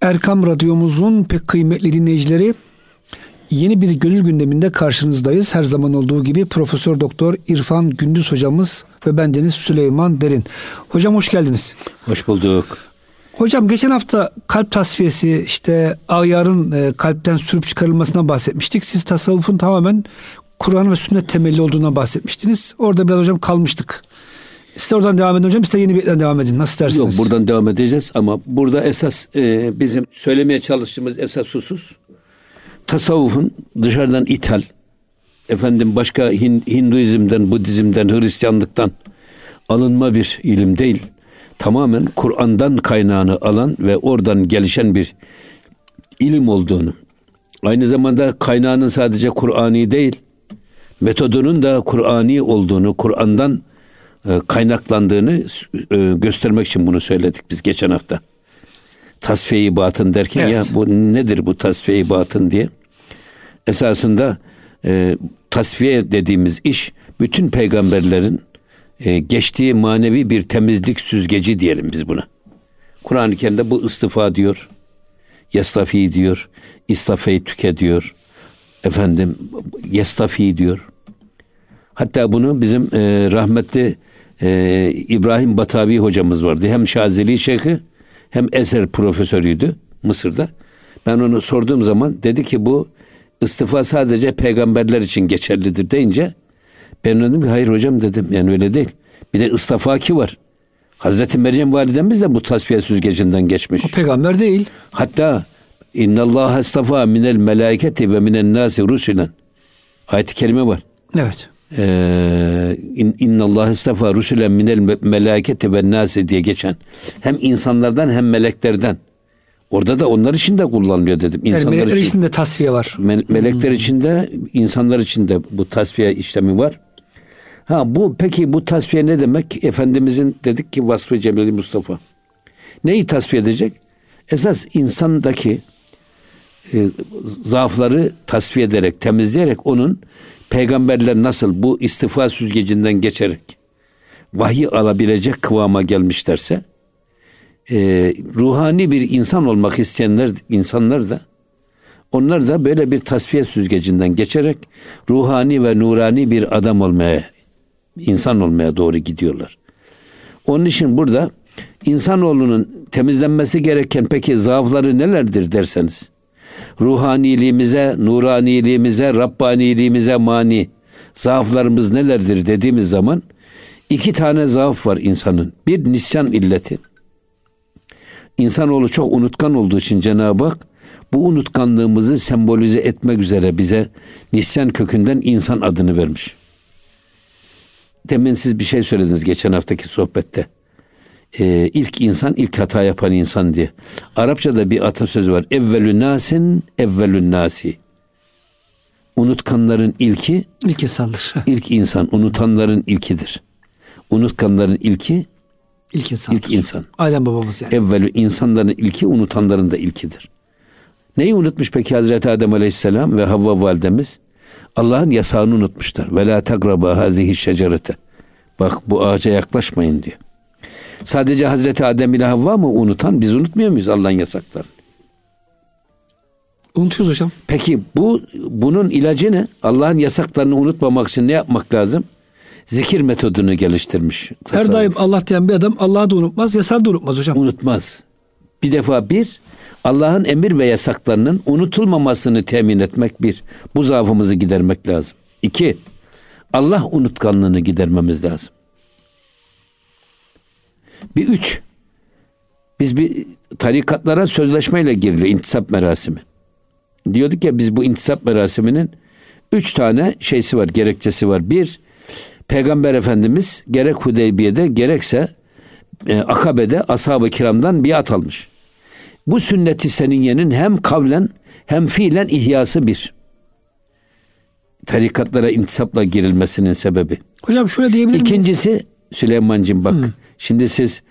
Erkam Radyomuzun pek kıymetli dinleyicileri yeni bir gönül gündeminde karşınızdayız. Her zaman olduğu gibi Profesör Doktor İrfan Gündüz hocamız ve bendeniz Süleyman Derin. Hocam hoş geldiniz. Hoş bulduk. Hocam geçen hafta kalp tasfiyesi işte ayarın e, kalpten sürüp çıkarılmasına bahsetmiştik. Siz tasavvufun tamamen Kur'an ve sünnet temelli olduğuna bahsetmiştiniz. Orada biraz hocam kalmıştık. Siz oradan devam edin hocam. Siz de yeni bir yerden devam edin. Nasıl dersiniz? Yok buradan devam edeceğiz ama burada esas e, bizim söylemeye çalıştığımız esas husus tasavvufun dışarıdan ithal efendim başka Hin, Hinduizm'den, Budizm'den, Hristiyanlıktan alınma bir ilim değil. Tamamen Kur'an'dan kaynağını alan ve oradan gelişen bir ilim olduğunu. Aynı zamanda kaynağının sadece Kur'ani değil, metodunun da Kur'ani olduğunu, Kur'an'dan kaynaklandığını e, göstermek için bunu söyledik biz geçen hafta. Tasfiye-i batın derken evet. ya bu nedir bu tasfiye-i batın diye. Esasında e, tasfiye dediğimiz iş bütün peygamberlerin e, geçtiği manevi bir temizlik süzgeci diyelim biz buna. Kur'an-ı Kerim'de bu istifa diyor. Yastafi diyor. İstafeyi tüke diyor. Efendim yestafi diyor. Hatta bunu bizim e, rahmetli e, İbrahim Batavi hocamız vardı. Hem Şazeli Şeyhi hem eser profesörüydü Mısır'da. Ben onu sorduğum zaman dedi ki bu istifa sadece peygamberler için geçerlidir deyince ben dedim ki hayır hocam dedim yani öyle değil. Bir de istafaki var. Hazreti Meryem validemiz de bu tasfiye süzgecinden geçmiş. O peygamber değil. Hatta İnna Allah estafa minel melaiketi ve minen nasi rusulen. Ayet-i kerime var. Evet. Ee, İnna Allah estafa rusulen minel melaiketi ve nasi diye geçen. Hem insanlardan hem meleklerden. Orada da onlar için de kullanılıyor dedim. İnsanlar yani melekler için de tasfiye var. Me- melekler hmm. için de insanlar için de bu tasfiye işlemi var. Ha bu peki bu tasfiye ne demek? Efendimizin dedik ki vasfı Cemili Mustafa. Neyi tasfiye edecek? Esas insandaki e, zaafları tasfiye ederek, temizleyerek onun peygamberler nasıl bu istifa süzgecinden geçerek vahiy alabilecek kıvama gelmişlerse e, ruhani bir insan olmak isteyenler insanlar da onlar da böyle bir tasfiye süzgecinden geçerek ruhani ve nurani bir adam olmaya insan olmaya doğru gidiyorlar. Onun için burada insanoğlunun temizlenmesi gereken peki zaafları nelerdir derseniz ruhaniliğimize, nuraniliğimize, Rabbaniliğimize mani zaaflarımız nelerdir dediğimiz zaman iki tane zaaf var insanın. Bir nisyan illeti. İnsanoğlu çok unutkan olduğu için Cenab-ı Hak bu unutkanlığımızı sembolize etmek üzere bize nisyan kökünden insan adını vermiş. Demin siz bir şey söylediniz geçen haftaki sohbette e, ilk insan ilk hata yapan insan diye. Arapçada bir atasözü var. Evvelü nasin evvelü nasi. Unutkanların ilki ilk insandır. İlk insan unutanların ilkidir. Unutkanların ilki ilk insan. İlk insan. Adem babamız yani. Evvelü insanların ilki unutanların da ilkidir. Neyi unutmuş peki Hazreti Adem Aleyhisselam ve Havva validemiz? Allah'ın yasağını unutmuşlar. Ve la tagraba hazihi şecerete. Bak bu ağaca yaklaşmayın diyor. Sadece Hazreti Adem ile Havva mı unutan? Biz unutmuyor muyuz Allah'ın yasaklarını? Unutuyoruz hocam. Peki bu bunun ilacı ne? Allah'ın yasaklarını unutmamak için ne yapmak lazım? Zikir metodunu geliştirmiş. Tasavvuf. Her daim Allah diyen bir adam Allah'ı da unutmaz, yasağı da unutmaz hocam. Unutmaz. Bir defa bir, Allah'ın emir ve yasaklarının unutulmamasını temin etmek bir. Bu zaafımızı gidermek lazım. İki, Allah unutkanlığını gidermemiz lazım. Bir üç. Biz bir tarikatlara sözleşmeyle giriliyor intisap merasimi. Diyorduk ya biz bu intisap merasiminin üç tane şeysi var, gerekçesi var. Bir, Peygamber Efendimiz gerek Hudeybiye'de gerekse e, Akabe'de ashab-ı kiramdan biat almış. Bu sünneti seniyyenin hem kavlen hem fiilen ihyası bir. Tarikatlara intisapla girilmesinin sebebi. Hocam şöyle diyebilir miyiz? İkincisi Süleyman'cığım bak. Hı. Şimdi siz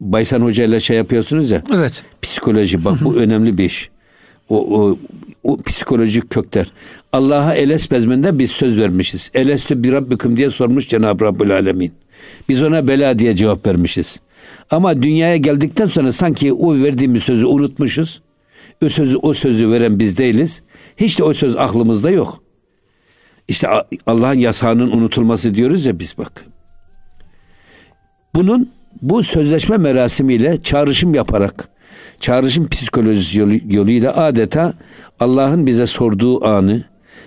Baysan Hoca ile şey yapıyorsunuz ya. Evet. Psikoloji bak bu önemli bir iş. O, o, o psikolojik kökler. Allah'a eles bezmende biz söz vermişiz. Elestü bir Rabbiküm diye sormuş Cenab-ı Rabbül Alemin. Biz ona bela diye cevap vermişiz. Ama dünyaya geldikten sonra sanki o verdiğimiz sözü unutmuşuz. O sözü, o sözü veren biz değiliz. Hiç de o söz aklımızda yok. İşte Allah'ın yasağının unutulması diyoruz ya biz bak. Bunun bu sözleşme merasimiyle çağrışım yaparak, çağrışım psikolojisi yolu, yoluyla adeta Allah'ın bize sorduğu anı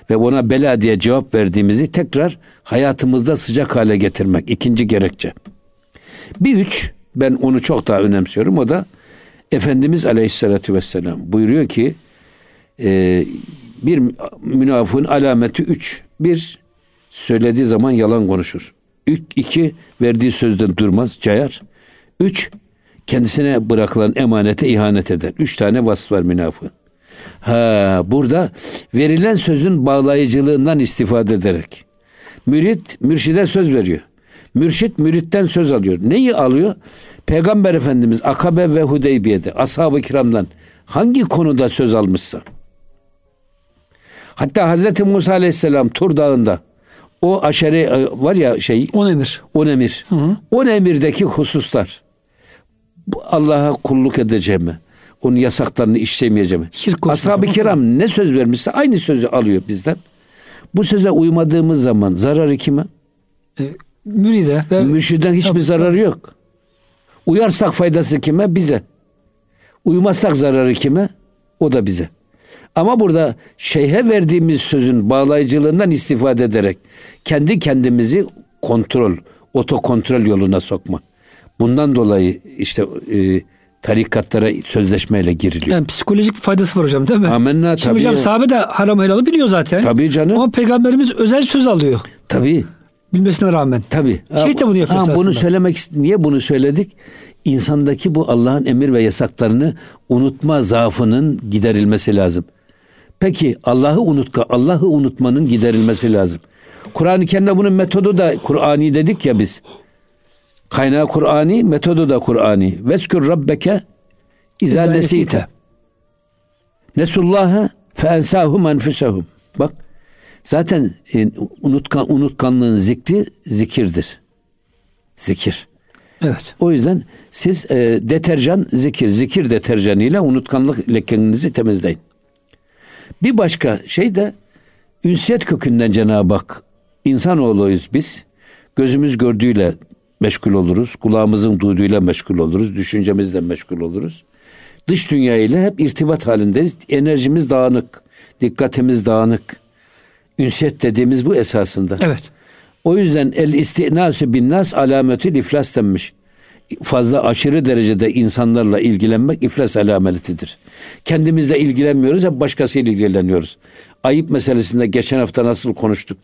ve ona bela diye cevap verdiğimizi tekrar hayatımızda sıcak hale getirmek. ikinci gerekçe. Bir üç, ben onu çok daha önemsiyorum. O da Efendimiz Aleyhisselatü Vesselam buyuruyor ki e, bir münafığın alameti üç. Bir, söylediği zaman yalan konuşur. Üç, iki, verdiği sözden durmaz, cayar. Üç, kendisine bırakılan emanete ihanet eder. Üç tane vasf var münafığın. Ha, burada verilen sözün bağlayıcılığından istifade ederek. Mürit, mürşide söz veriyor. Mürşit müritten söz alıyor. Neyi alıyor? Peygamber Efendimiz Akabe ve Hudeybiye'de ashab-ı kiramdan hangi konuda söz almışsa. Hatta Hazreti Musa Aleyhisselam Tur Dağı'nda o aşere e, var ya şey. On emir. On emir. Hı hı. On emirdeki hususlar. Allah'a kulluk edeceğimi, onun yasaklarını işlemeyeceğimi. Ashab-ı kiram ne söz vermişse aynı sözü alıyor bizden. Bu söze uymadığımız zaman zararı kime? E, müride. Ve... Mürşiden hiçbir tabii, zararı yok. Uyarsak faydası kime? Bize. Uymazsak zararı kime? O da bize. Ama burada şeyhe verdiğimiz sözün bağlayıcılığından istifade ederek kendi kendimizi kontrol, otokontrol yoluna sokma. Bundan dolayı işte e, tarikatlara sözleşmeyle giriliyor. Yani psikolojik bir faydası var hocam değil mi? Amenna Şimdi tabii. hocam sahabe de haram helalı biliyor zaten. Tabii canım. Ama peygamberimiz özel söz alıyor. Tabii. Bilmesine rağmen. Tabii. Şey de bunu yapıyor ha, Bunu söylemek niye bunu söyledik? İnsandaki bu Allah'ın emir ve yasaklarını unutma zaafının giderilmesi lazım. Peki Allah'ı unutka, Allah'ı unutmanın giderilmesi lazım. Kur'an-ı Kerim'de bunun metodu da Kur'ani dedik ya biz. Kaynağı Kur'ani, metodu da Kur'ani. Veskür rabbeke izâ nesîte. Nesullâhe fe ensâhum enfusehum. Bak zaten e, unutkan, unutkanlığın zikri zikirdir. Zikir. Evet. O yüzden siz e, deterjan zikir, zikir deterjanıyla unutkanlık lekenizi temizleyin. Bir başka şey de ünsiyet kökünden Cenab-ı Hak insanoğluyuz biz. Gözümüz gördüğüyle meşgul oluruz. Kulağımızın duyduğuyla meşgul oluruz. Düşüncemizle meşgul oluruz. Dış dünya ile hep irtibat halindeyiz. Enerjimiz dağınık. Dikkatimiz dağınık. Ünsiyet dediğimiz bu esasında. Evet. O yüzden el istinasu bin nas alametü iflas denmiş fazla aşırı derecede insanlarla ilgilenmek iflas alametidir. Kendimizle ilgilenmiyoruz hep başkasıyla ilgileniyoruz. Ayıp meselesinde geçen hafta nasıl konuştuk?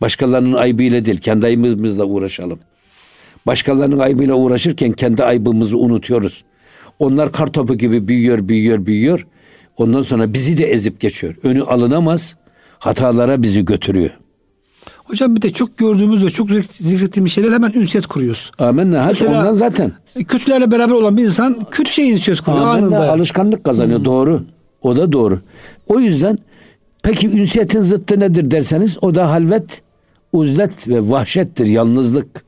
Başkalarının aybıyla değil kendi ayıbımızla uğraşalım. Başkalarının aybıyla uğraşırken kendi aybımızı unutuyoruz. Onlar kar topu gibi büyüyor, büyüyor, büyüyor. Ondan sonra bizi de ezip geçiyor. Önü alınamaz, hatalara bizi götürüyor. Hocam bir de çok gördüğümüz ve çok zikrettiğimiz şeyler hemen ünsiyet kuruyoruz. Amenna. Mesela, ondan zaten. Kötülerle beraber olan bir insan kötü şey ünsiyet kuruyor Amenna, anında. Alışkanlık kazanıyor. Hmm. Doğru. O da doğru. O yüzden peki ünsiyetin zıttı nedir derseniz o da halvet, uzlet ve vahşettir. Yalnızlık.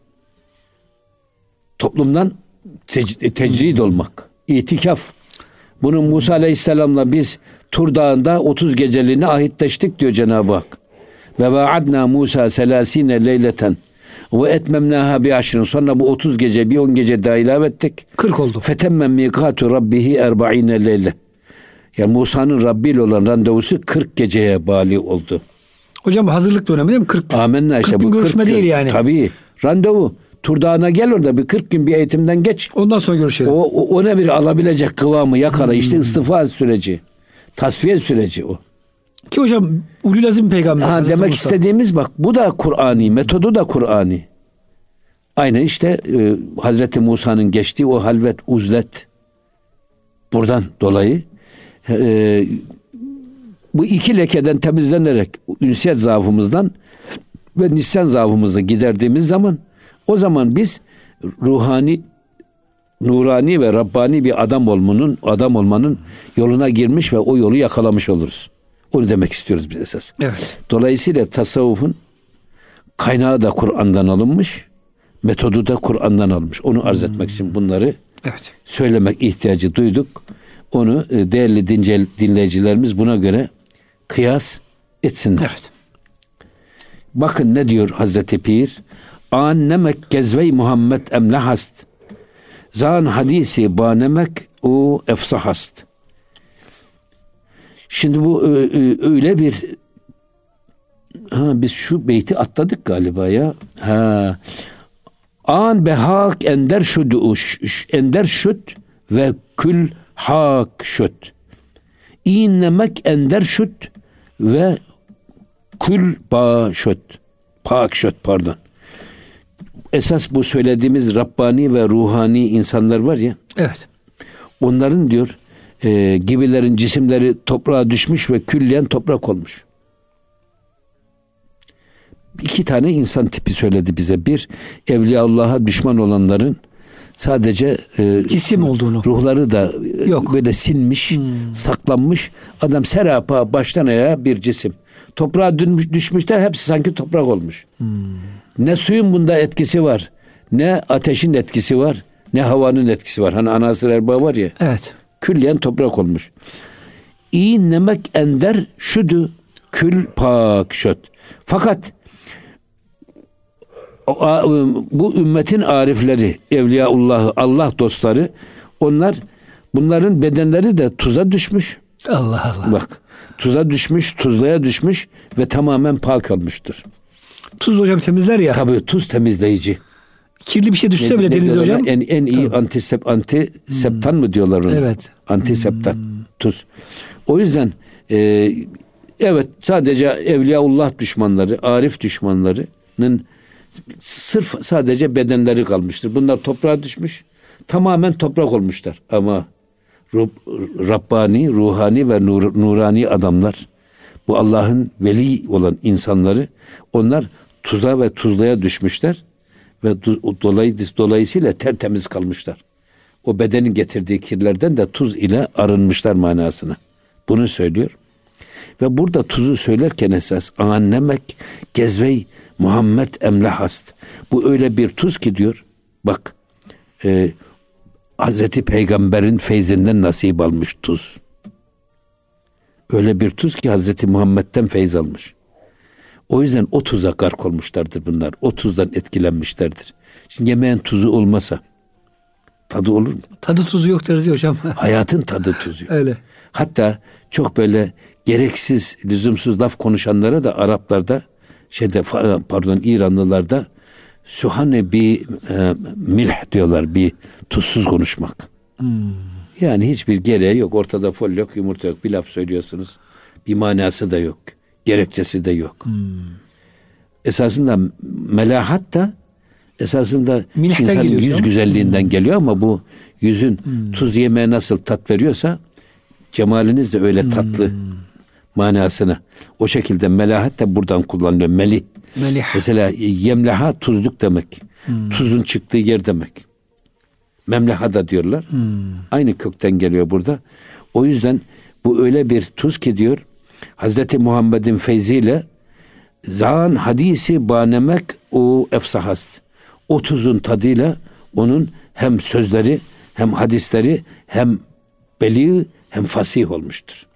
Toplumdan tec- tecrid olmak. İtikaf. Bunu Musa Aleyhisselam'la biz Tur Dağı'nda 30 geceliğine ahitleştik diyor Cenab-ı Hak. Ve vaadna Musa selasine leyleten ve etmemnaha bi aşrın. Sonra bu 30 gece bir 10 gece daha ilave ettik. 40 oldu. Fetemme mikatu rabbihi erba'ine leyle. Yani Musa'nın Rabbi ile olan randevusu 40 geceye bali oldu. Hocam hazırlık dönemi değil mi? 40 Amenna işte 40 bu. görüşme 40 değil yani. Tabii. Randevu. Turdağına gel orada bir 40 gün bir eğitimden geç. Ondan sonra görüşelim. O, o, o ne bir alabilecek kıvamı yakala. Hmm. işte istifa süreci. Tasfiye süreci o. Ki hocam ulul azim peygamber. Ha, demek Musa. istediğimiz bak bu da Kur'ani, metodu da Kur'ani. Aynı işte e, Hazreti Musa'nın geçtiği o halvet, uzlet buradan dolayı e, bu iki lekeden temizlenerek ünsiyet zaafımızdan ve nisyan zaafımızı giderdiğimiz zaman o zaman biz ruhani nurani ve rabbani bir adam olmanın adam olmanın yoluna girmiş ve o yolu yakalamış oluruz. Onu demek istiyoruz biz esas. Evet. Dolayısıyla tasavvufun kaynağı da Kur'an'dan alınmış, metodu da Kur'an'dan alınmış. Onu arz etmek için bunları evet. söylemek ihtiyacı duyduk. onu e, değerli dince, dinleyicilerimiz buna göre kıyas etsinler. Evet. Bakın ne diyor Hazreti Pir? Annemek gezvey Muhammed emlehast. Zan hadisi banemek o efsahast. Şimdi bu öyle bir ha biz şu beyti atladık galiba ya. Ha. An behak ender şud ender şud ve kül hak şud. İnnemek ender şud ve kül ba şud. Pak şud pardon. Esas bu söylediğimiz Rabbani ve ruhani insanlar var ya. Evet. Onların diyor e, gibilerin cisimleri toprağa düşmüş ve külliyen toprak olmuş. İki tane insan tipi söyledi bize. Bir, Evliya Allah'a düşman olanların sadece e, cisim olduğunu. Ruhları da e, Yok. böyle sinmiş, hmm. saklanmış. Adam serapa baştan ayağa bir cisim. Toprağa dönmüş, düşmüşler hepsi sanki toprak olmuş. Hmm. Ne suyun bunda etkisi var, ne ateşin etkisi var, ne havanın etkisi var. Hani anasır erba var ya. Evet külliyen toprak olmuş. İyi nemek ender şudu kül pak şöt. Fakat bu ümmetin arifleri, evliyaullahı, Allah dostları onlar bunların bedenleri de tuza düşmüş. Allah Allah. Bak tuza düşmüş, tuzlaya düşmüş ve tamamen pak olmuştur. Tuz hocam temizler ya. Tabii tuz temizleyici. Kirli bir şey düşse bile deniz hocam. En, en iyi tamam. antisep, antiseptan hmm. mı diyorlar onu? Evet. Antiseptan. Hmm. Tuz. O yüzden e, evet sadece Evliyaullah düşmanları, Arif düşmanlarının sırf sadece bedenleri kalmıştır. Bunlar toprağa düşmüş. Tamamen toprak olmuşlar. Ama Rabbani, ruhani ve nur, nurani adamlar bu Allah'ın veli olan insanları onlar tuza ve tuzlaya düşmüşler ve dolayı, dolayısıyla tertemiz kalmışlar. O bedenin getirdiği kirlerden de tuz ile arınmışlar manasını. Bunu söylüyor. Ve burada tuzu söylerken esas annemek gezvey Muhammed emlehast. Bu öyle bir tuz ki diyor. Bak e, Hazreti Peygamber'in feyzinden nasip almış tuz. Öyle bir tuz ki Hazreti Muhammed'den feyz almış. O yüzden o tuza gark olmuşlardır bunlar. O tuzdan etkilenmişlerdir. Şimdi yemeğin tuzu olmasa tadı olur mu? Tadı tuzu yok deriz hocam. Hayatın tadı tuzu. Öyle. Hatta çok böyle gereksiz, lüzumsuz laf konuşanlara da Araplarda şeyde pardon İranlılarda suhane bir e, milh diyorlar bir tuzsuz konuşmak. Hmm. Yani hiçbir gereği yok. Ortada fol yok, yumurta yok. Bir laf söylüyorsunuz. Bir manası da yok. Gerekçesi de yok. Hmm. Esasında melahat da esasında Milhten insanın yüz ama. güzelliğinden hmm. geliyor ama bu yüzün hmm. tuz yemeğe nasıl tat veriyorsa cemaliniz de öyle tatlı hmm. manasını. O şekilde melahat da buradan kullanılıyor. Melih. Melih. Mesela yemleha tuzluk demek. Hmm. Tuzun çıktığı yer demek. Memleha da diyorlar. Hmm. Aynı kökten geliyor burada. O yüzden bu öyle bir tuz ki diyor Hazreti Muhammed'in feyziyle zan hadisi banemek o efsahast. O tuzun tadıyla onun hem sözleri hem hadisleri hem beli hem fasih olmuştur.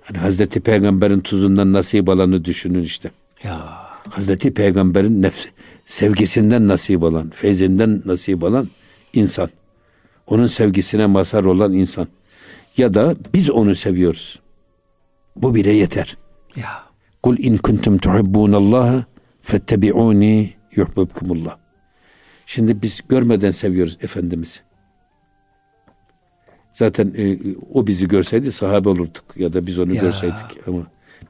Hani Hazreti Peygamber'in tuzundan nasip alanı düşünün işte. Ya. Hazreti Peygamber'in nefs sevgisinden nasip alan, feyzinden nasip alan insan. Onun sevgisine mazhar olan insan. Ya da biz onu seviyoruz. Bu bile yeter. Ya. Kul in kuntum tuhibbunallaha fettebi'uni yuhbibkumullah. Şimdi biz görmeden seviyoruz Efendimiz'i. Zaten e, o bizi görseydi sahabe olurduk ya da biz onu ya. görseydik ama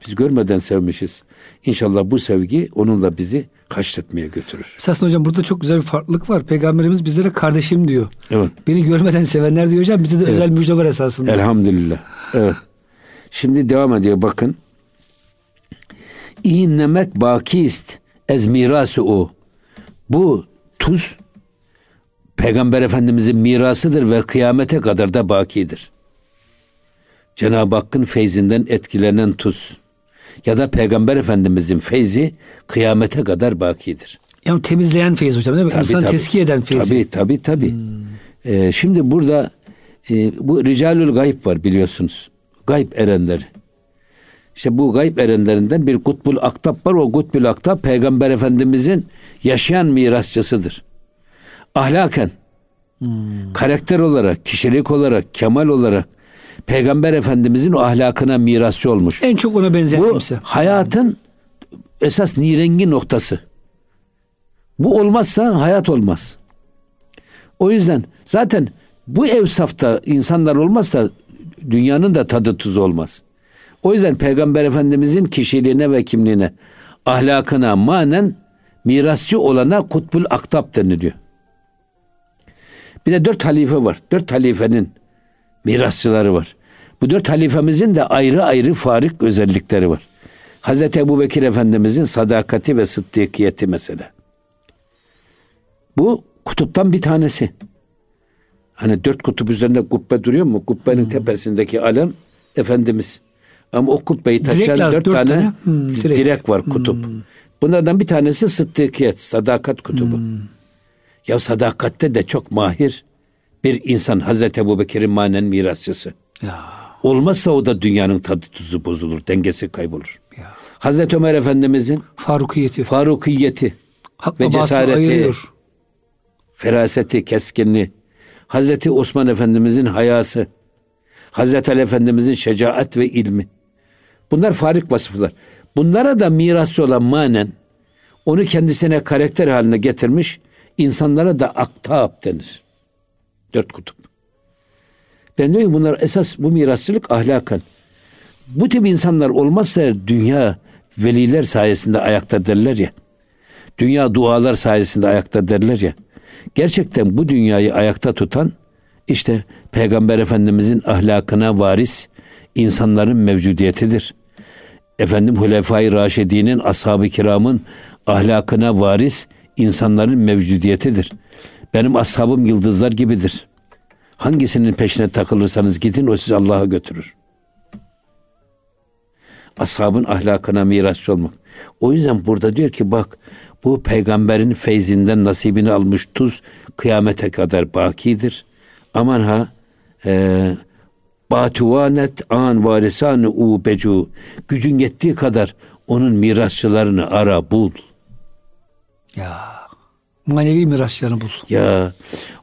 biz görmeden sevmişiz. İnşallah bu sevgi onunla bizi haşretmeye götürür. Esasında hocam burada çok güzel bir farklılık var. Peygamberimiz bizlere kardeşim diyor. Evet. Beni görmeden sevenler diyor hocam. Bize de evet. özel müjde var esasında. Elhamdülillah. Evet. Şimdi devam ediyor bakın. İnnemek bakist ez mirası o. Bu tuz Peygamber Efendimizin mirasıdır ve kıyamete kadar da bakidir. Cenab-ı Hakk'ın feyzinden etkilenen tuz ya da Peygamber Efendimizin feyzi kıyamete kadar bakidir. Yani temizleyen feyiz hocam değil mi? Tabii, İnsanı tabii. eden feyiz. Tabii tabii tabii. Hmm. Ee, şimdi burada e, bu ricalül gayb var biliyorsunuz. Gayb erenleri. İşte bu gayb erenlerinden bir kutbul aktap var. O kutbul aktap peygamber efendimizin yaşayan mirasçısıdır. Ahlaken, hmm. karakter olarak, kişilik olarak, kemal olarak peygamber efendimizin o ahlakına mirasçı olmuş. En çok ona benzer Bu kimse. hayatın esas nirengi noktası. Bu olmazsa hayat olmaz. O yüzden zaten bu evsafta insanlar olmazsa dünyanın da tadı tuzu olmaz. O yüzden Peygamber Efendimizin kişiliğine ve kimliğine, ahlakına manen mirasçı olana kutbul aktap deniliyor. Bir de dört halife var. Dört halifenin mirasçıları var. Bu dört halifemizin de ayrı ayrı farik özellikleri var. Hazreti Ebu Bekir Efendimizin sadakati ve sıddıkiyeti mesela. Bu kutuptan bir tanesi. Hani dört kutup üzerinde kubbe duruyor mu? Kubbenin hmm. tepesindeki alem Efendimiz. Ama o kubbeyi taşıyan dört, dört tane, tane hmm, direk. direk var kutup. Hmm. Bunlardan bir tanesi sıddıkiyet, sadakat kutubu. Hmm. Ya sadakatte de çok mahir bir insan Hazreti Ebu Bekir'in manen mirasçısı. Ya. Olmazsa o da dünyanın tadı tuzu bozulur, dengesi kaybolur. Ya. Hazreti Ömer Efendimizin farukiyeti, farukiyeti Hakla ve cesareti, ayırıyor. feraseti, keskinliği, Hazreti Osman Efendimizin hayası, Hazreti Ali Efendimizin şecaat ve ilmi. Bunlar farik vasıflar. Bunlara da mirasçı olan manen onu kendisine karakter haline getirmiş insanlara da aktab denir. Dört kutup. Ben diyorum bunlar esas bu mirasçılık ahlakan. Bu tip insanlar olmazsa dünya veliler sayesinde ayakta derler ya. Dünya dualar sayesinde ayakta derler ya. Gerçekten bu dünyayı ayakta tutan işte Peygamber Efendimizin ahlakına varis insanların mevcudiyetidir. Efendim Hulefai Raşidi'nin, ashab-ı kiramın ahlakına varis insanların mevcudiyetidir. Benim ashabım yıldızlar gibidir. Hangisinin peşine takılırsanız gidin o sizi Allah'a götürür. Ashabın ahlakına mirasçı olmak. O yüzden burada diyor ki bak bu peygamberin feyzinden nasibini almış tuz kıyamete kadar bakidir. Aman ha e, batuvanet an varisan u becu gücün yettiği kadar onun mirasçılarını ara bul. Ya manevi mirasçılarını bul. Ya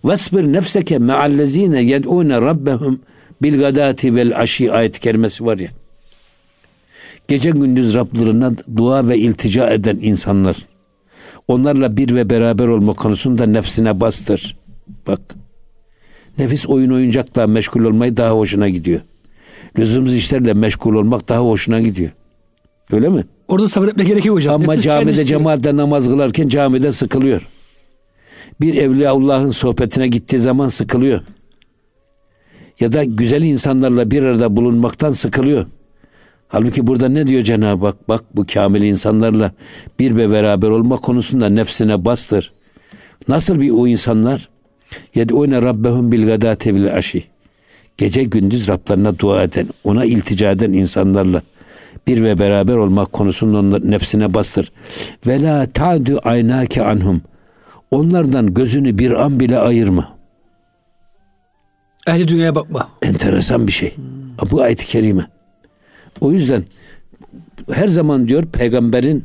vesbir nefseke me'allezine yed'une rabbehum bil gadati vel aşi ayet kerimesi var ya. Gece gündüz Rablarına dua ve iltica eden insanlar. Onlarla bir ve beraber olma konusunda nefsine bastır. Bak. Nefis oyun oyuncakla meşgul olmayı daha hoşuna gidiyor. Lüzumsuz işlerle meşgul olmak daha hoşuna gidiyor. Öyle mi? Orada sabretmek gerekiyor hocam. Ama Nefis camide cemaatle namaz kılarken camide sıkılıyor. Bir Evliyaullah'ın sohbetine gittiği zaman sıkılıyor. Ya da güzel insanlarla bir arada bulunmaktan sıkılıyor. Halbuki burada ne diyor Cenab-ı Hak? Bak bu kamil insanlarla bir ve beraber olma konusunda nefsine bastır. Nasıl bir o insanlar? Yed'une rabbehum bil gadate bil aşi. Gece gündüz Rablarına dua eden, ona iltica eden insanlarla bir ve beraber olmak konusunda nefsine bastır. Ve la ta'du aynake anhum. Onlardan gözünü bir an bile ayırma. Ehli dünyaya bakma. Enteresan bir şey. Bu ayet-i kerime. O yüzden her zaman diyor peygamberin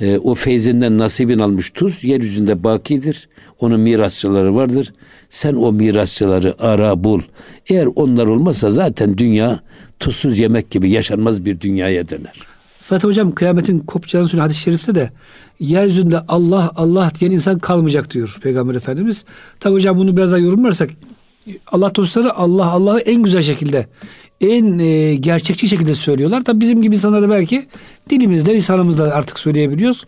e, o feyzinden nasibin almış tuz yeryüzünde bakidir. Onun mirasçıları vardır. Sen o mirasçıları ara bul. Eğer onlar olmazsa zaten dünya tuzsuz yemek gibi yaşanmaz bir dünyaya döner. Zaten hocam kıyametin kopacağını söylüyor hadis-i şerifte de yeryüzünde Allah Allah diyen insan kalmayacak diyor Peygamber Efendimiz. Tabi hocam bunu biraz daha yorumlarsak Allah dostları Allah Allah'ı en güzel şekilde en e, gerçekçi şekilde söylüyorlar. Tabi bizim gibi insanlar da belki dilimizde, lisanımızda artık söyleyebiliyoruz.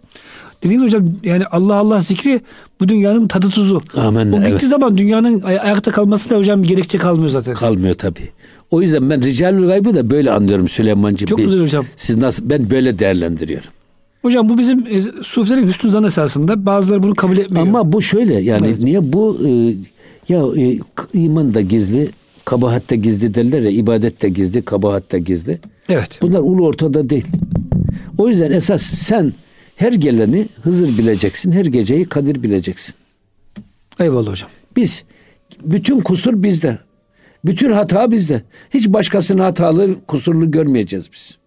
Dediğiniz hocam yani Allah Allah zikri bu dünyanın tadı tuzu. Amen. O gittiği evet. zaman dünyanın ay- ayakta kalması da hocam bir gerekçe kalmıyor zaten. Kalmıyor tabi. O yüzden ben ricalül gaybı da böyle anlıyorum Süleyman'cığım. Çok güzel hocam. Siz nasıl ben böyle değerlendiriyorum. Hocam bu bizim e, sufilerin hüsnü zan esasında. Bazıları bunu kabul etmiyor. Ama bu şöyle yani evet. niye bu e, ya e, iman da gizli, kabahat da gizli derler ya ibadet de gizli, kabahat gizli. Evet. Bunlar ulu ortada değil. O yüzden esas sen her geleni Hızır bileceksin, her geceyi Kadir bileceksin. Eyvallah hocam. Biz bütün kusur bizde. Bütün hata bizde. Hiç başkasının hatalı, kusurlu görmeyeceğiz biz.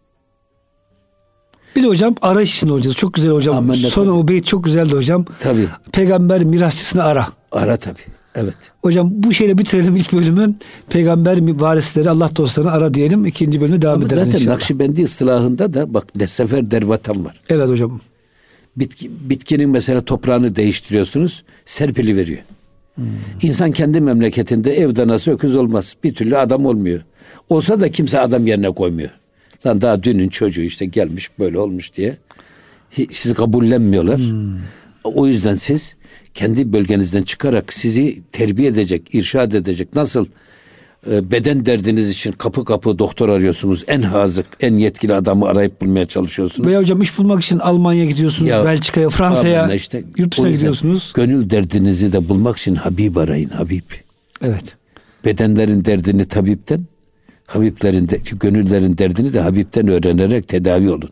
Bir de hocam arayış için olacağız. Çok güzel hocam. De Sonra tabii. o beyt çok güzeldi hocam. Tabii. Peygamber mirasçısını ara. Ara tabii. Evet. Hocam bu şeyle bitirelim ilk bölümü. Peygamber varisleri Allah dostlarını ara diyelim. İkinci bölüme devam Ama ederiz zaten inşallah. Nakşibendi ıslahında da bak ne sefer dervatan var. Evet hocam. Bitki, bitkinin mesela toprağını değiştiriyorsunuz, serpili veriyor. İnsan kendi memleketinde ev danası öküz olmaz. Bir türlü adam olmuyor. Olsa da kimse adam yerine koymuyor. Lan daha dünün çocuğu işte gelmiş böyle olmuş diye. Sizi kabullenmiyorlar. O yüzden siz kendi bölgenizden çıkarak sizi terbiye edecek, irşad edecek. Nasıl e, beden derdiniz için kapı kapı doktor arıyorsunuz. En hazık, en yetkili adamı arayıp bulmaya çalışıyorsunuz. Veya hocam iş bulmak için Almanya'ya gidiyorsunuz, Ya, Belçika'ya, Fransa'ya, işte. yurt dışına gidiyorsunuz. Gönül derdinizi de bulmak için Habib arayın Habib. Evet. Bedenlerin derdini tabipten, Habiblerin de, gönüllerin derdini de Habibten öğrenerek tedavi olun.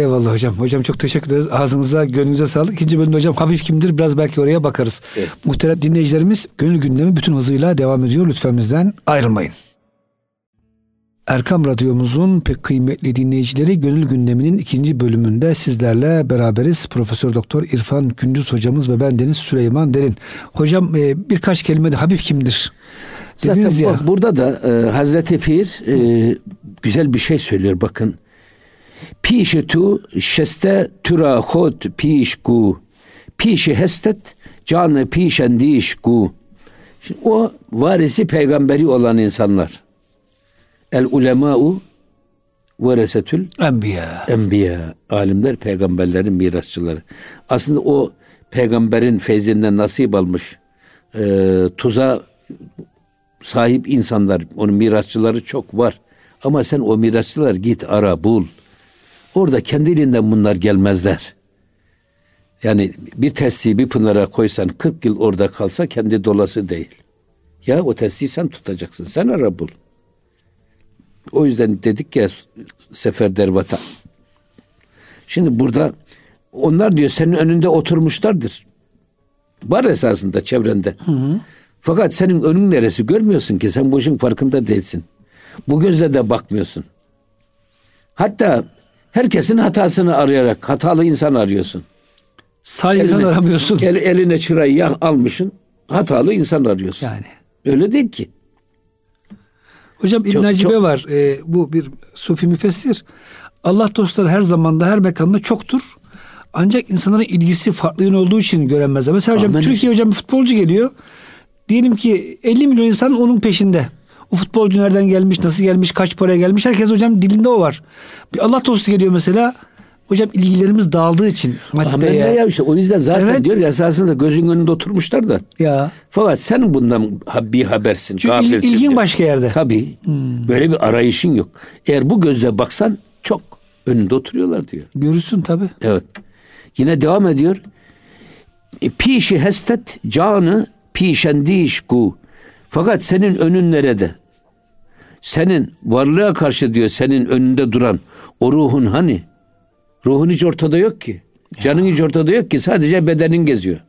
Eyvallah hocam. Hocam çok teşekkür ederiz. Ağzınıza, gönlünüze sağlık. İkinci bölümde hocam Habib kimdir? Biraz belki oraya bakarız. Evet. Muhterem dinleyicilerimiz gönül gündemi bütün hızıyla devam ediyor. Lütfen bizden ayrılmayın. Erkam Radyomuzun pek kıymetli dinleyicileri Gönül Gündemi'nin ikinci bölümünde sizlerle beraberiz. Profesör Doktor İrfan Gündüz hocamız ve ben Deniz Süleyman Derin. Hocam e, birkaç kelime de Habib kimdir? Zaten Dediniz ya. bak burada da e, Hazreti Pir e, güzel bir şey söylüyor bakın. Pişi tu şeste türa hot pişku. Pişi hestet canı pişendişku. Şimdi o varisi peygamberi olan insanlar. El ulema'u veresetül Enbiya. enbiya. Alimler peygamberlerin mirasçıları. Aslında o peygamberin feyzinden nasip almış e, tuza sahip insanlar, onun mirasçıları çok var. Ama sen o mirasçılar git ara bul. Orada kendiliğinden bunlar gelmezler. Yani bir testiyi bir pınara koysan 40 yıl orada kalsa kendi dolası değil. Ya o testiyi sen tutacaksın. Sen ara bul. O yüzden dedik ya seferder vatan. Şimdi burada onlar diyor senin önünde oturmuşlardır. Var esasında çevrende. Fakat senin önün neresi görmüyorsun ki sen bu işin farkında değilsin. Bu gözle de bakmıyorsun. Hatta herkesin hatasını arayarak hatalı insan arıyorsun. İnsan Eline- aramıyorsun. El, eline çırayı ya- almışsın hatalı insan arıyorsun. Yani. Öyle değil ki. Hocam İbn Hacibe çok- var. e, bu bir sufi müfessir. Allah dostları her zamanda her mekanda çoktur. Ancak insanların ilgisi farklı yön olduğu için göremezler. Mesela hocam Amin. Türkiye hocam bir futbolcu geliyor. Diyelim ki 50 milyon insan onun peşinde. O futbolcu nereden gelmiş, nasıl gelmiş, kaç paraya gelmiş. Herkes hocam dilinde o var. Bir Allah dostu geliyor mesela. Hocam ilgilerimiz dağıldığı için maddeye. ne ya işte o yüzden zaten Evet. diyor ya esasında gözün önünde oturmuşlar da. Ya. Fakat sen bundan bir habersin. Çünkü il- ilgin diyor. başka yerde. Hmm. Tabii. Böyle bir arayışın yok. Eğer bu gözle baksan çok önünde oturuyorlar diyor. Görürsün tabii. Evet. Yine devam ediyor. E, Pişi hestet canı pişendişku. Fakat senin önün nerede? Senin varlığa karşı diyor senin önünde duran o ruhun hani? Ruhun hiç ortada yok ki. Canın hiç ortada yok ki. Sadece bedenin geziyor.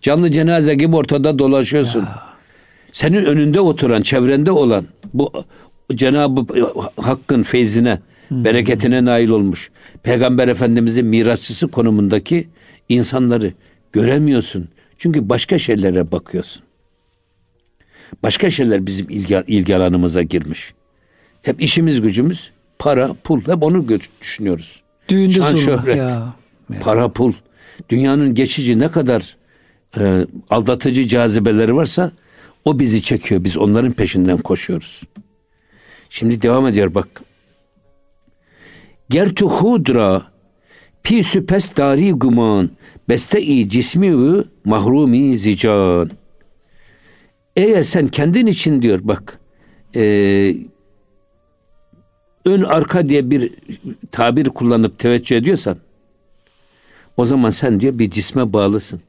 Canlı cenaze gibi ortada dolaşıyorsun. Senin önünde oturan, çevrende olan bu Cenab-ı Hakk'ın feyzine, bereketine nail olmuş. Peygamber Efendimizin mirasçısı konumundaki insanları göremiyorsun. Çünkü başka şeylere bakıyorsun. Başka şeyler bizim ilgi, ilgi alanımıza girmiş. Hep işimiz gücümüz para, pul. Hep onu düşünüyoruz. Düğünde Şan, şöhret. Ya. Ya. Para, pul. Dünyanın geçici ne kadar e, aldatıcı cazibeleri varsa o bizi çekiyor. Biz onların peşinden koşuyoruz. Şimdi devam ediyor bak. Gertu hudra pi süpes dari guman beste-i cismi mahrumi zican. Eğer sen kendin için diyor bak e, ön arka diye bir tabir kullanıp teveccüh ediyorsan o zaman sen diyor bir cisme bağlısın.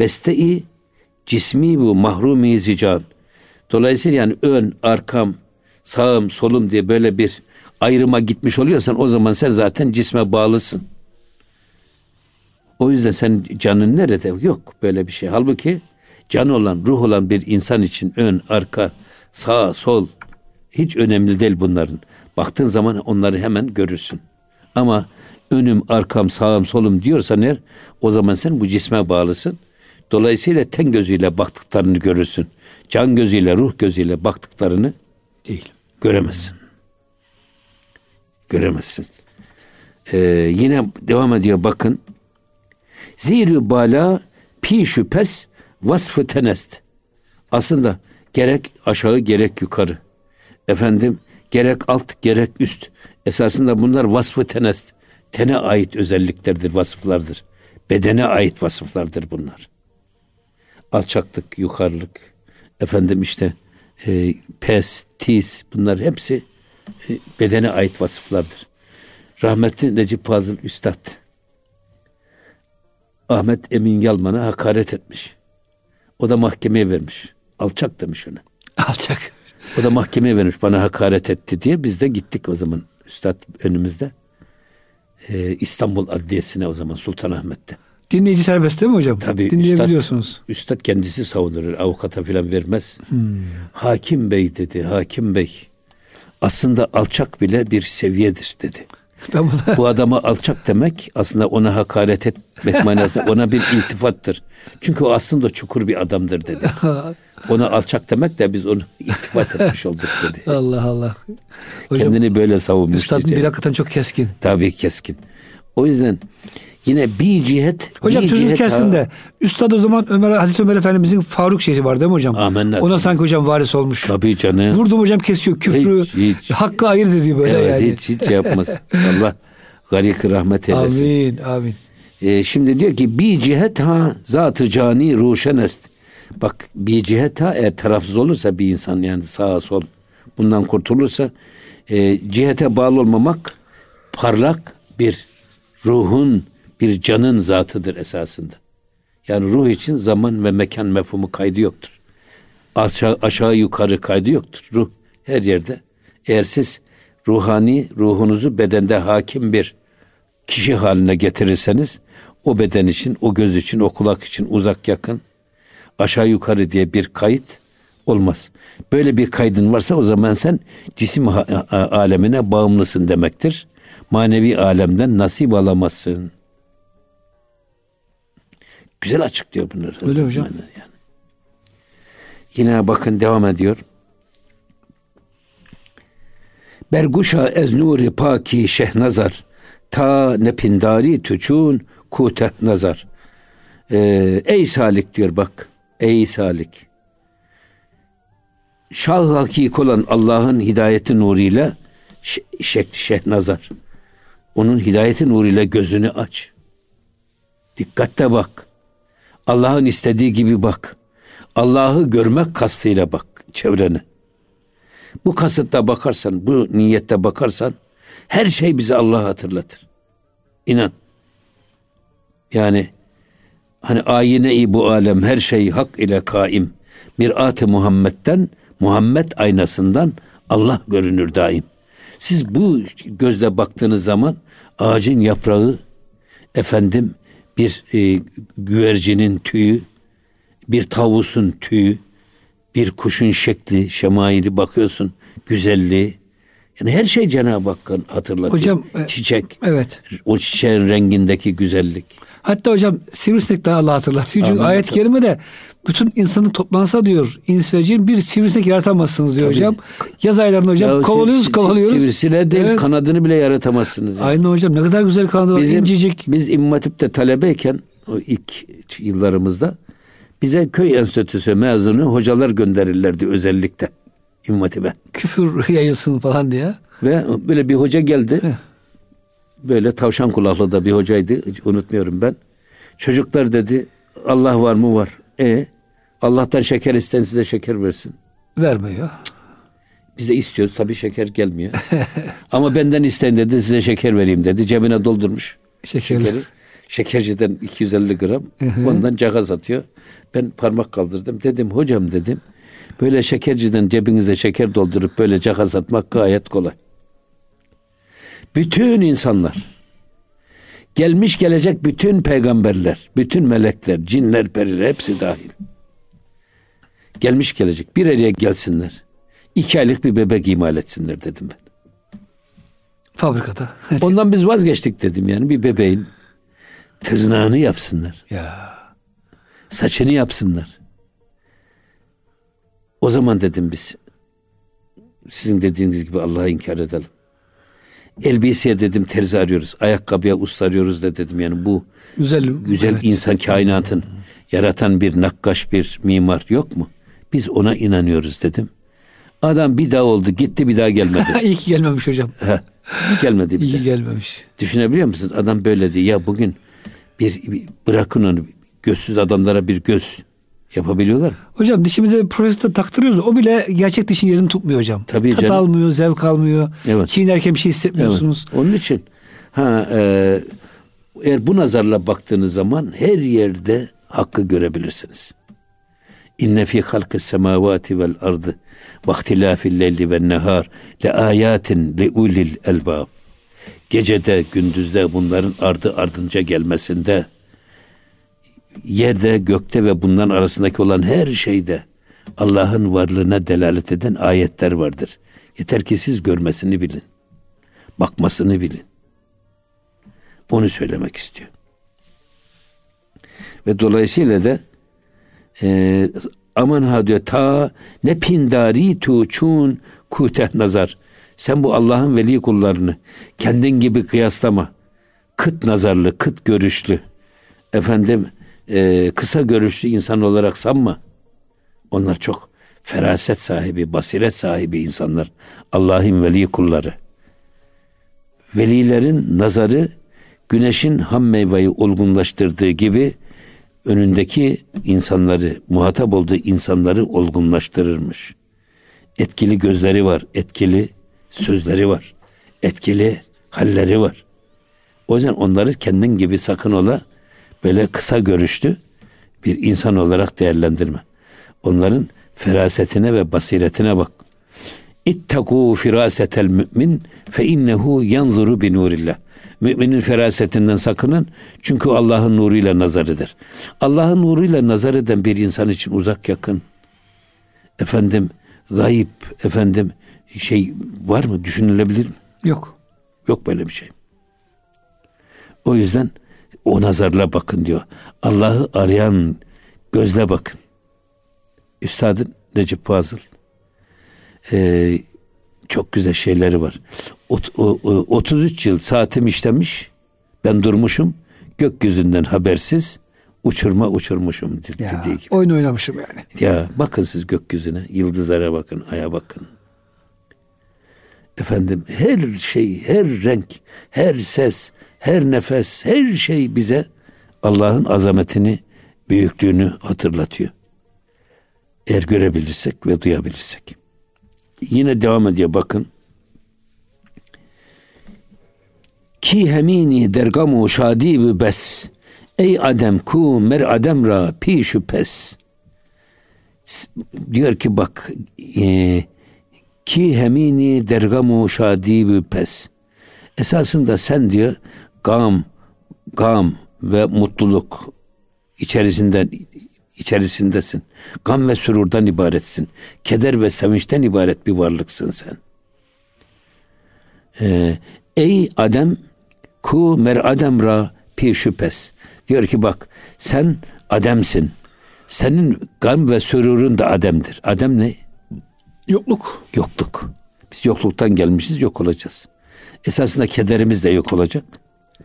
Beste-i cismi bu mahrumi zican. Dolayısıyla yani ön, arkam, sağım, solum diye böyle bir ayrıma gitmiş oluyorsan o zaman sen zaten cisme bağlısın. O yüzden sen canın nerede? Yok böyle bir şey. Halbuki can olan, ruh olan bir insan için ön, arka, Sağ, sol hiç önemli değil bunların. Baktığın zaman onları hemen görürsün. Ama önüm, arkam, sağım, solum diyorsan eğer o zaman sen bu cisme bağlısın. Dolayısıyla ten gözüyle baktıklarını görürsün. Can gözüyle, ruh gözüyle baktıklarını Değil. göremezsin. Göremezsin. Ee, yine devam ediyor bakın. Zirü bala pi şüphes vasfı tenest. Aslında gerek aşağı gerek yukarı. Efendim gerek alt gerek üst. Esasında bunlar vasfı tenest. Tene ait özelliklerdir, vasıflardır. Bedene ait vasıflardır bunlar. Alçaklık, yukarılık, efendim işte e, pes, tiz bunlar hepsi e, bedene ait vasıflardır. Rahmetli Necip Fazıl Üstad Ahmet Emin Yalman'a hakaret etmiş. O da mahkemeye vermiş. Alçak demiş ona. Alçak. O da mahkemeye vermiş bana hakaret etti diye. Biz de gittik o zaman Üstad önümüzde. Ee, İstanbul Adliyesi'ne o zaman Sultanahmet'te. Dinleyici serbest değil mi hocam? Tabii Dinleyebiliyorsunuz. Üstad, üstad kendisi savunur. Avukata falan vermez. Hmm. Hakim Bey dedi. Hakim Bey. Aslında alçak bile bir seviyedir dedi. Ben buna... Bu adama alçak demek aslında ona hakaret etmek manası ona bir iltifattır. Çünkü o aslında çukur bir adamdır dedi. Ona alçak demek de biz onu iltifat etmiş olduk dedi. Allah Allah. Hocam, Kendini böyle savunmuş. Üstadın bir hakikaten çok keskin. Tabii keskin. O yüzden yine bir cihet Hocam bir sözünüzü kestim de Üstad o zaman Ömer Hazreti Ömer Efendimizin Faruk şeysi var değil mi hocam? Amenna. Ona sanki hocam varis olmuş. Tabii canım. Vurdum hocam kesiyor küfrü. Hiç, hiç. Hakkı ayırt ediyor böyle evet, yani. Hiç hiç yapmaz. Allah garik rahmet eylesin. Amin amin. Ee, şimdi diyor ki bir cihet ha zatı cani ruşenest. Bak bir cihet ha eğer tarafsız olursa bir insan yani sağa sol bundan kurtulursa e, cihete bağlı olmamak parlak bir ruhun bir canın zatıdır esasında. Yani ruh için zaman ve mekan mefhumu kaydı yoktur. Aşağı, aşağı yukarı kaydı yoktur. Ruh her yerde. Eğer siz ruhani ruhunuzu bedende hakim bir kişi haline getirirseniz o beden için, o göz için, o kulak için uzak yakın aşağı yukarı diye bir kayıt olmaz. Böyle bir kaydın varsa o zaman sen cisim alemine bağımlısın demektir. Manevi alemden nasip alamazsın. Güzel açıklıyor bunları. Öyle hocam. Yani. Yine bakın devam ediyor. Berguşa ez nuri paki şehnazar ta nepindari tüçun kuteh nazar. Ee, ey salik diyor bak. Ey salik. Şah hakik olan Allah'ın hidayeti nuruyla şek şehnazar. Onun hidayeti nuruyla gözünü aç. Dikkatle bak. Allah'ın istediği gibi bak. Allah'ı görmek kastıyla bak çevrene. Bu kasıtta bakarsan, bu niyette bakarsan her şey bize Allah'ı hatırlatır. İnan. Yani hani ayine-i bu alem her şey hak ile kaim. Mirat-ı Muhammed'den, Muhammed aynasından Allah görünür daim. Siz bu gözle baktığınız zaman ağacın yaprağı, efendim bir e, güvercinin tüyü, bir tavusun tüyü, bir kuşun şekli, şemaili bakıyorsun, güzelliği. Yani her şey Cenab-ı Hakk'ın hatırlatıyor. Hocam, e, Çiçek. Evet. O çiçeğin rengindeki güzellik. Hatta hocam sivrisinek daha Allah hatırlatıyor. Çünkü Amin. ayet-i kerimede bütün insanı toplansa diyor ins ve cin bir sivrisinek yaratamazsınız diyor Tabii. hocam. Yaz aylarında hocam ya, kovalıyoruz siv, kovalıyoruz. Sivrisinek değil evet. kanadını bile yaratamazsınız. Yani. Aynen hocam ne kadar güzel kanadı var Bizim, incecik. Biz İmam Hatip'te talebeyken o ilk yıllarımızda bize köy enstitüsü mezunu hocalar gönderirlerdi özellikle İmam Hatip'e. Küfür yayılsın falan diye. Ve böyle bir hoca geldi. Heh. Böyle tavşan kulaklı da bir hocaydı. Hiç unutmuyorum ben. Çocuklar dedi Allah var mı var. E Allah'tan şeker isten size şeker versin. Vermiyor. Biz de istiyoruz tabii şeker gelmiyor. Ama benden isteyin dedi size şeker vereyim dedi. Cebine doldurmuş Şekerli. şekeri. Şekerciden 250 gram. Ondan cagaz atıyor. Ben parmak kaldırdım. Dedim hocam dedim. Böyle şekerciden cebinize şeker doldurup böyle cagaz atmak gayet kolay. Bütün insanlar gelmiş gelecek bütün peygamberler, bütün melekler, cinler, periler hepsi dahil. Gelmiş gelecek bir araya gelsinler. iki aylık bir bebek imal etsinler dedim ben. Fabrikada. Ondan biz vazgeçtik dedim yani bir bebeğin tırnağını yapsınlar. ya. Saçını yapsınlar. O zaman dedim biz sizin dediğiniz gibi Allah'a inkar edelim. Elbiseye dedim terzi arıyoruz. Ayakkabıya usta arıyoruz da dedim yani bu Güzel. güzel evet. insan kainatın yaratan bir nakkaş bir mimar yok mu? Biz ona inanıyoruz dedim. Adam bir daha oldu gitti bir daha gelmedi. İyi ki gelmemiş hocam. Heh, gelmedi bir İyi daha. gelmemiş. Düşünebiliyor musunuz? Adam böyle diyor. Ya bugün bir, bir- bırakın onu gözsüz adamlara bir göz yapabiliyorlar. Hocam dişimize prostate taktırıyoruz da o bile gerçek dişin yerini tutmuyor hocam. Tabii Tat canım. almıyor, zevk almıyor. Evet. Çiğnerken bir şey hissetmiyorsunuz. Onun için ha e, eğer bu nazarla baktığınız zaman her yerde hakkı görebilirsiniz. İnne fi halkı semavati vel ardı ve ihtilafil leyli ve nehar le ayatin li ulil elbab. Gecede gündüzde bunların ardı ardınca gelmesinde yerde gökte ve bunların arasındaki olan her şeyde Allah'ın varlığına delalet eden ayetler vardır. Yeter ki siz görmesini bilin bakmasını bilin. Onu söylemek istiyor. Ve dolayısıyla da e, aman ha diyor ta ne pindari tu çun kuteh nazar. Sen bu Allah'ın veli kullarını kendin gibi kıyaslama. Kıt nazarlı, kıt görüşlü, efendim e, kısa görüşlü insan olarak sanma. Onlar çok feraset sahibi, basiret sahibi insanlar. Allah'ın veli kulları velilerin nazarı güneşin ham meyveyi olgunlaştırdığı gibi önündeki insanları, muhatap olduğu insanları olgunlaştırırmış. Etkili gözleri var, etkili sözleri var, etkili halleri var. O yüzden onları kendin gibi sakın ola böyle kısa görüşlü bir insan olarak değerlendirme. Onların ferasetine ve basiretine bak. İttaku firasetel mümin fe innehu yanzuru bi nurillah. Müminin ferasetinden sakının çünkü Allah'ın nuruyla nazar eder. Allah'ın nuruyla nazar eden bir insan için uzak yakın. Efendim gayip efendim şey var mı düşünülebilir mi? Yok. Yok böyle bir şey. O yüzden o nazarla bakın diyor. Allah'ı arayan gözle bakın. Üstadın Recep Fazıl e, çok güzel şeyleri var. Ot, o, o, 33 yıl saatim işlemiş. Ben durmuşum. Gökyüzünden habersiz uçurma uçurmuşum de- Ya, dediği gibi. oyun oynamışım yani. Ya bakın siz gökyüzüne, yıldızlara bakın, aya bakın. Efendim her şey, her renk, her ses, her nefes, her şey bize Allah'ın azametini, büyüklüğünü hatırlatıyor. Eğer görebilirsek ve duyabilirsek. Yine devam ediyor bakın. Ki hemini dergamu şadi bes. Ey adem ku mer adem ra pi şüphes. S- Diyor ki bak e, ki hemini dergamu şadi pes. Esasında sen diyor gam, gam ve mutluluk içerisinden içerisindesin. Gam ve sürurdan ibaretsin. Keder ve sevinçten ibaret bir varlıksın sen. Ee, ey Adem ku mer Adem ra pi şüphes. Diyor ki bak sen Adem'sin. Senin gam ve sürurun da Adem'dir. Adem ne? Yokluk. Yokluk. Biz yokluktan gelmişiz yok olacağız. Esasında kederimiz de yok olacak.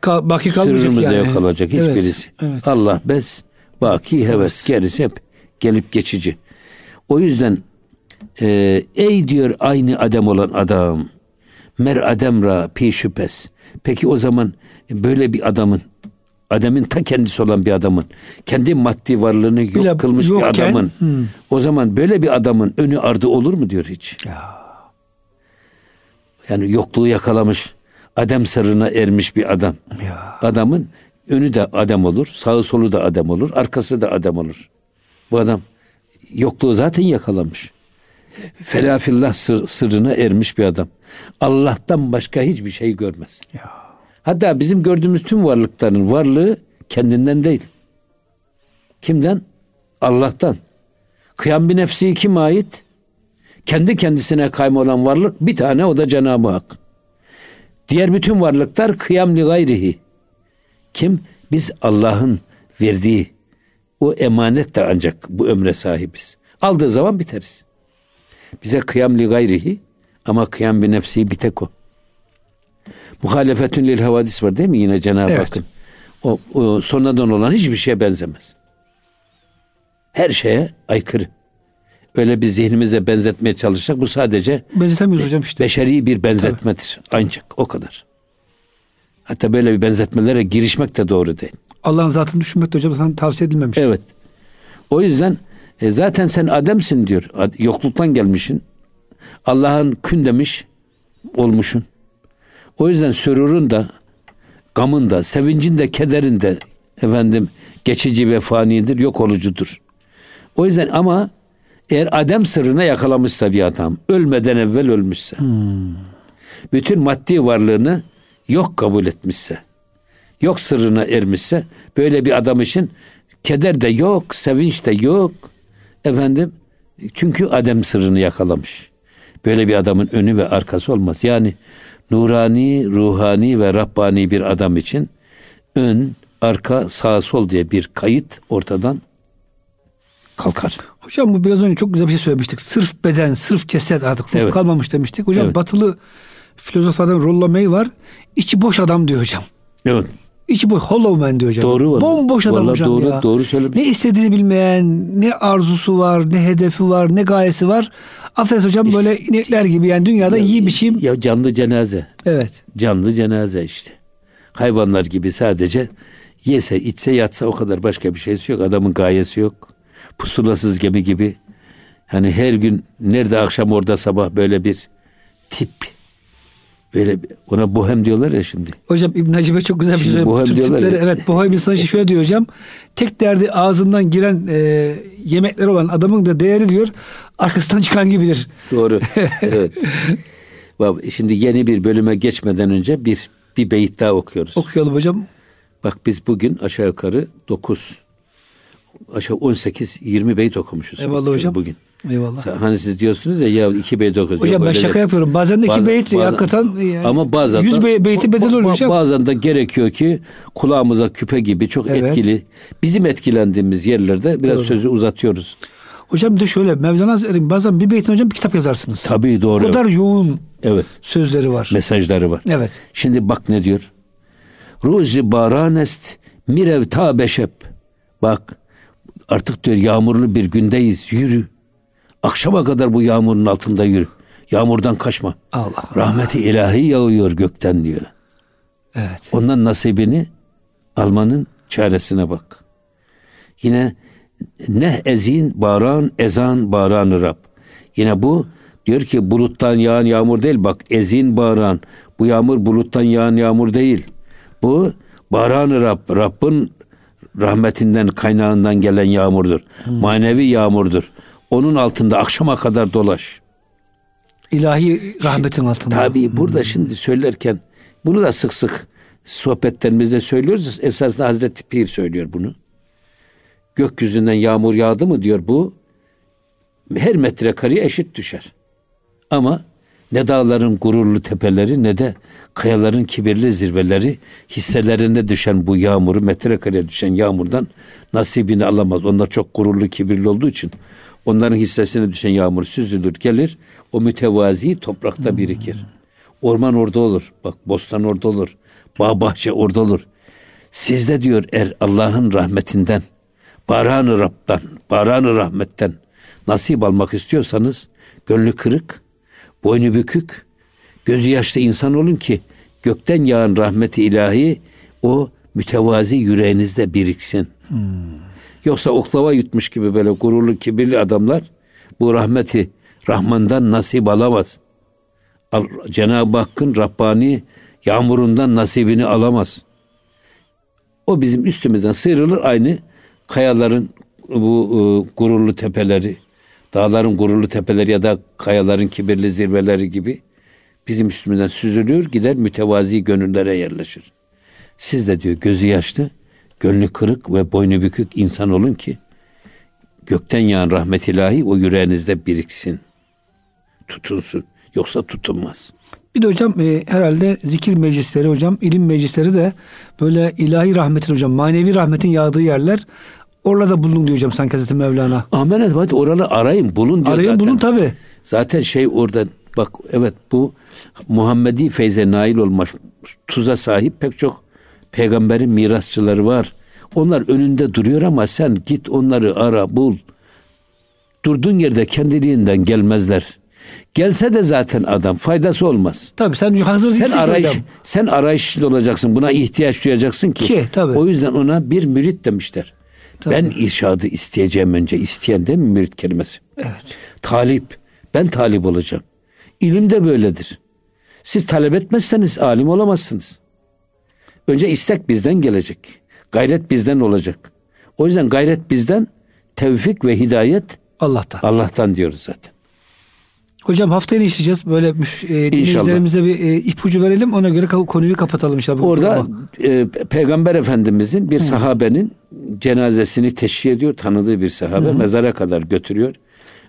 Ka- baki kalmayacak yani. yok olacak Evet, hiçbirisi. Evet. Allah bes, baki heves, gerisi hep gelip geçici. O yüzden e, ey diyor aynı adem olan adam, mer adem ra pi şüphes. Peki o zaman böyle bir adamın, Adem'in ta kendisi olan bir adamın, kendi maddi varlığını yok Bile kılmış bir yokken, adamın, o zaman böyle bir adamın önü ardı olur mu diyor hiç. Ya. Yani yokluğu yakalamış, Adem sırrına ermiş bir adam. Ya. Adamın önü de adam olur, sağı solu da adam olur, arkası da adam olur. Bu adam yokluğu zaten yakalamış. Felafillah sır, sırrına ermiş bir adam. Allah'tan başka hiçbir şey görmez. Ya. Hatta bizim gördüğümüz tüm varlıkların varlığı kendinden değil. Kimden? Allah'tan. Kıyam bir nefsi kime ait? Kendi kendisine kaymolan varlık bir tane o da Cenab-ı Hak. Diğer bütün varlıklar kıyam li gayrihi. Kim? Biz Allah'ın verdiği o emanet de ancak bu ömre sahibiz. Aldığı zaman biteriz. Bize kıyam li gayrihi ama kıyam bir nefsi bir tek o. Muhalefetün lil havadis var değil mi yine Cenab-ı evet. Hakk'ın? O, o sonradan olan hiçbir şeye benzemez. Her şeye aykırı. Öyle bir zihnimize benzetmeye çalışsak bu sadece benzetemiyoruz hocam işte. Beşeri bir benzetmedir. Tabii. Ancak o kadar. Hatta böyle bir benzetmelere girişmek de doğru değil. Allah'ın zatını düşünmek de hocam sana tavsiye edilmemiş. Evet. O yüzden e, zaten sen Adem'sin diyor. Yokluktan gelmişsin. Allah'ın kün demiş olmuşsun. O yüzden sürurun da, gamın da, sevincin de, kederin de efendim geçici ve fanidir, yok olucudur. O yüzden ama eğer Adem sırrına yakalamışsa bir adam, ölmeden evvel ölmüşse, hmm. bütün maddi varlığını yok kabul etmişse, yok sırrına ermişse, böyle bir adam için keder de yok, sevinç de yok. Efendim, çünkü Adem sırrını yakalamış. Böyle bir adamın önü ve arkası olmaz. Yani nurani, ruhani ve Rabbani bir adam için ön, arka, sağ, sol diye bir kayıt ortadan kalkar. Hocam bu biraz önce çok güzel bir şey söylemiştik. Sırf beden, sırf ceset artık ruh evet. kalmamış demiştik. Hocam evet. batılı filozoflardan Rollo May var. İçi boş adam diyor hocam. Evet. İçi boş, hollow man diyor hocam. Doğru var. Bomboş adam hocam doğru, ya. Doğru söylemiş. Ne istediğini bilmeyen, ne arzusu var, ne hedefi var, ne gayesi var. Affedersin hocam işte, böyle inekler gibi yani dünyada ya, iyi biçim. Ya canlı cenaze. Evet. Canlı cenaze işte. Hayvanlar gibi sadece yese, içse, yatsa o kadar başka bir şeysi yok. Adamın gayesi yok. Pusulasız gemi gibi. Hani her gün nerede akşam orada sabah böyle bir tip Böyle ona bohem diyorlar ya şimdi. Hocam İbn Hacibe çok güzel bir şey. Bohem diyorlar tipleri, ya. Evet bohem insanı şöyle diyor hocam. Tek derdi ağzından giren e, yemekler olan adamın da değeri diyor arkasından çıkan gibidir. Doğru. evet. Şimdi yeni bir bölüme geçmeden önce bir bir beyit daha okuyoruz. Okuyalım hocam. Bak biz bugün aşağı yukarı 9 aşağı 18 20 beyit okumuşuz. Eyvallah hocam. Bugün. Eyvallah. Hani siz diyorsunuz ya ya iki beyt okuyoruz. Hocam ben şaka de, yapıyorum. Bazen de iki bazen, beyt bazen, hakikaten yani, ama bazen yüz de, beyti bedel oluyor hocam. Bazen de gerekiyor ki kulağımıza küpe gibi çok evet. etkili. Bizim etkilendiğimiz yerlerde biraz doğru. sözü uzatıyoruz. Hocam bir de şöyle Mevlana Hazretleri bazen bir beytin hocam bir kitap yazarsınız. Tabii doğru. O kadar yoğun evet. sözleri var. Mesajları var. Evet. Şimdi bak ne diyor. Ruzi baranest mirev ta beşep. Bak artık diyor yağmurlu bir gündeyiz yürü. Akşama kadar bu yağmurun altında yürü. Yağmurdan kaçma. Allah Allah. Rahmeti ilahi yağıyor gökten diyor. Evet. Ondan nasibini almanın çaresine bak. Yine ne ezin baran ezan baranı Rab. Yine bu diyor ki buluttan yağan yağmur değil bak ezin baran. Bu yağmur buluttan yağan yağmur değil. Bu baranı Rab. Rabbin rahmetinden kaynağından gelen yağmurdur. Hmm. Manevi yağmurdur. Onun altında akşama kadar dolaş. İlahi rahmetin altında. Tabii burada hmm. şimdi söylerken bunu da sık sık sohbetlerimizde söylüyoruz. Esasında Hazreti Pir söylüyor bunu. Gökyüzünden yağmur yağdı mı diyor bu her metrekareye eşit düşer. Ama ne dağların gururlu tepeleri ne de kayaların kibirli zirveleri hisselerinde düşen bu yağmuru metrekareye düşen yağmurdan nasibini alamaz. Onlar çok gururlu kibirli olduğu için onların hissesine düşen yağmur süzülür gelir o mütevazi toprakta birikir. Orman orada olur. Bak bostan orada olur. Bağ bahçe orada olur. Sizde diyor er Allah'ın rahmetinden, baranı Rab'dan, baranı rahmetten nasip almak istiyorsanız gönlü kırık, boynu bükük, gözü yaşlı insan olun ki gökten yağan rahmeti ilahi o mütevazi yüreğinizde biriksin. Hmm. Yoksa oklava yutmuş gibi böyle gururlu, kibirli adamlar bu rahmeti Rahman'dan nasip alamaz. Cenab-ı Hakk'ın Rabbani yağmurundan nasibini alamaz. O bizim üstümüzden sıyrılır aynı kayaların bu e, gururlu tepeleri, dağların gururlu tepeleri ya da kayaların kibirli zirveleri gibi bizim üstümüzden süzülür gider mütevazi gönüllere yerleşir. Siz de diyor gözü yaşlı, gönlü kırık ve boynu bükük insan olun ki gökten yağan rahmet ilahi o yüreğinizde biriksin. tutunsun. Yoksa tutunmaz. Bir de hocam e, herhalde zikir meclisleri hocam, ilim meclisleri de böyle ilahi rahmetin hocam, manevi rahmetin yağdığı yerler. Oralarda bulun diyor hocam sanki Hazreti Mevlana. Amenet hadi oraları arayın bulun diyor Arayın zaten. bulun tabi. Zaten şey orada bak evet bu Muhammedi feyze nail olmuş tuza sahip pek çok peygamberin mirasçıları var. Onlar önünde duruyor ama sen git onları ara bul. Durduğun yerde kendiliğinden gelmezler. Gelse de zaten adam faydası olmaz. Tabi sen hazır Sen arayış hocam. sen arayışlı olacaksın. Buna ihtiyaç duyacaksın ki. Ki, tabii. O yüzden ona bir mürit demişler. Tabii. Ben irşadı isteyeceğim önce. isteyen değil mi mürit kelimesi? Evet. Talip. Ben talip olacağım. İlim de böyledir. Siz talep etmezseniz alim olamazsınız. Önce istek bizden gelecek. Gayret bizden olacak. O yüzden gayret bizden, tevfik ve hidayet Allah'tan. Allah'tan diyoruz zaten. Hocam haftaya ne işleyeceğiz? Böyle e, dinleyicilerimize bir e, ipucu verelim. Ona göre konuyu kapatalım inşallah. Orada e, Peygamber Efendimizin bir sahabenin cenazesini teşhir ediyor. Tanıdığı bir sahabe mezara kadar götürüyor.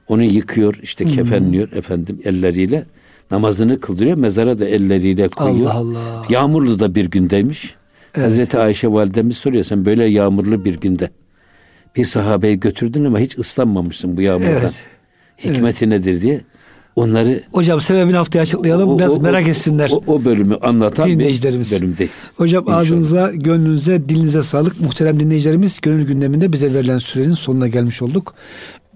Onu yıkıyor, işte kefenliyor efendim elleriyle. Namazını kıldırıyor. Mezara da elleriyle koyuyor. Allah Allah. Yağmurlu da bir gündeymiş. Hazreti Ayşe validemiz soruyor sen böyle yağmurlu bir günde bir sahabeyi götürdün ama hiç ıslanmamışsın bu yağmurdan. Evet. Hikmeti nedir diye. Onları Hocam sebebini haftaya açıklayalım. o- Biraz o- merak o- etsinler. O, o bölümü anlatan bir Dinleyicilerimiz. bölümdeyiz. Hocam İnşallah. ağzınıza, gönlünüze, dilinize sağlık. Muhterem dinleyicilerimiz gönül gündeminde bize verilen sürenin sonuna gelmiş olduk.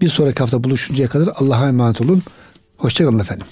Bir sonraki hafta buluşuncaya kadar Allah'a emanet olun. Hoşçakalın efendim.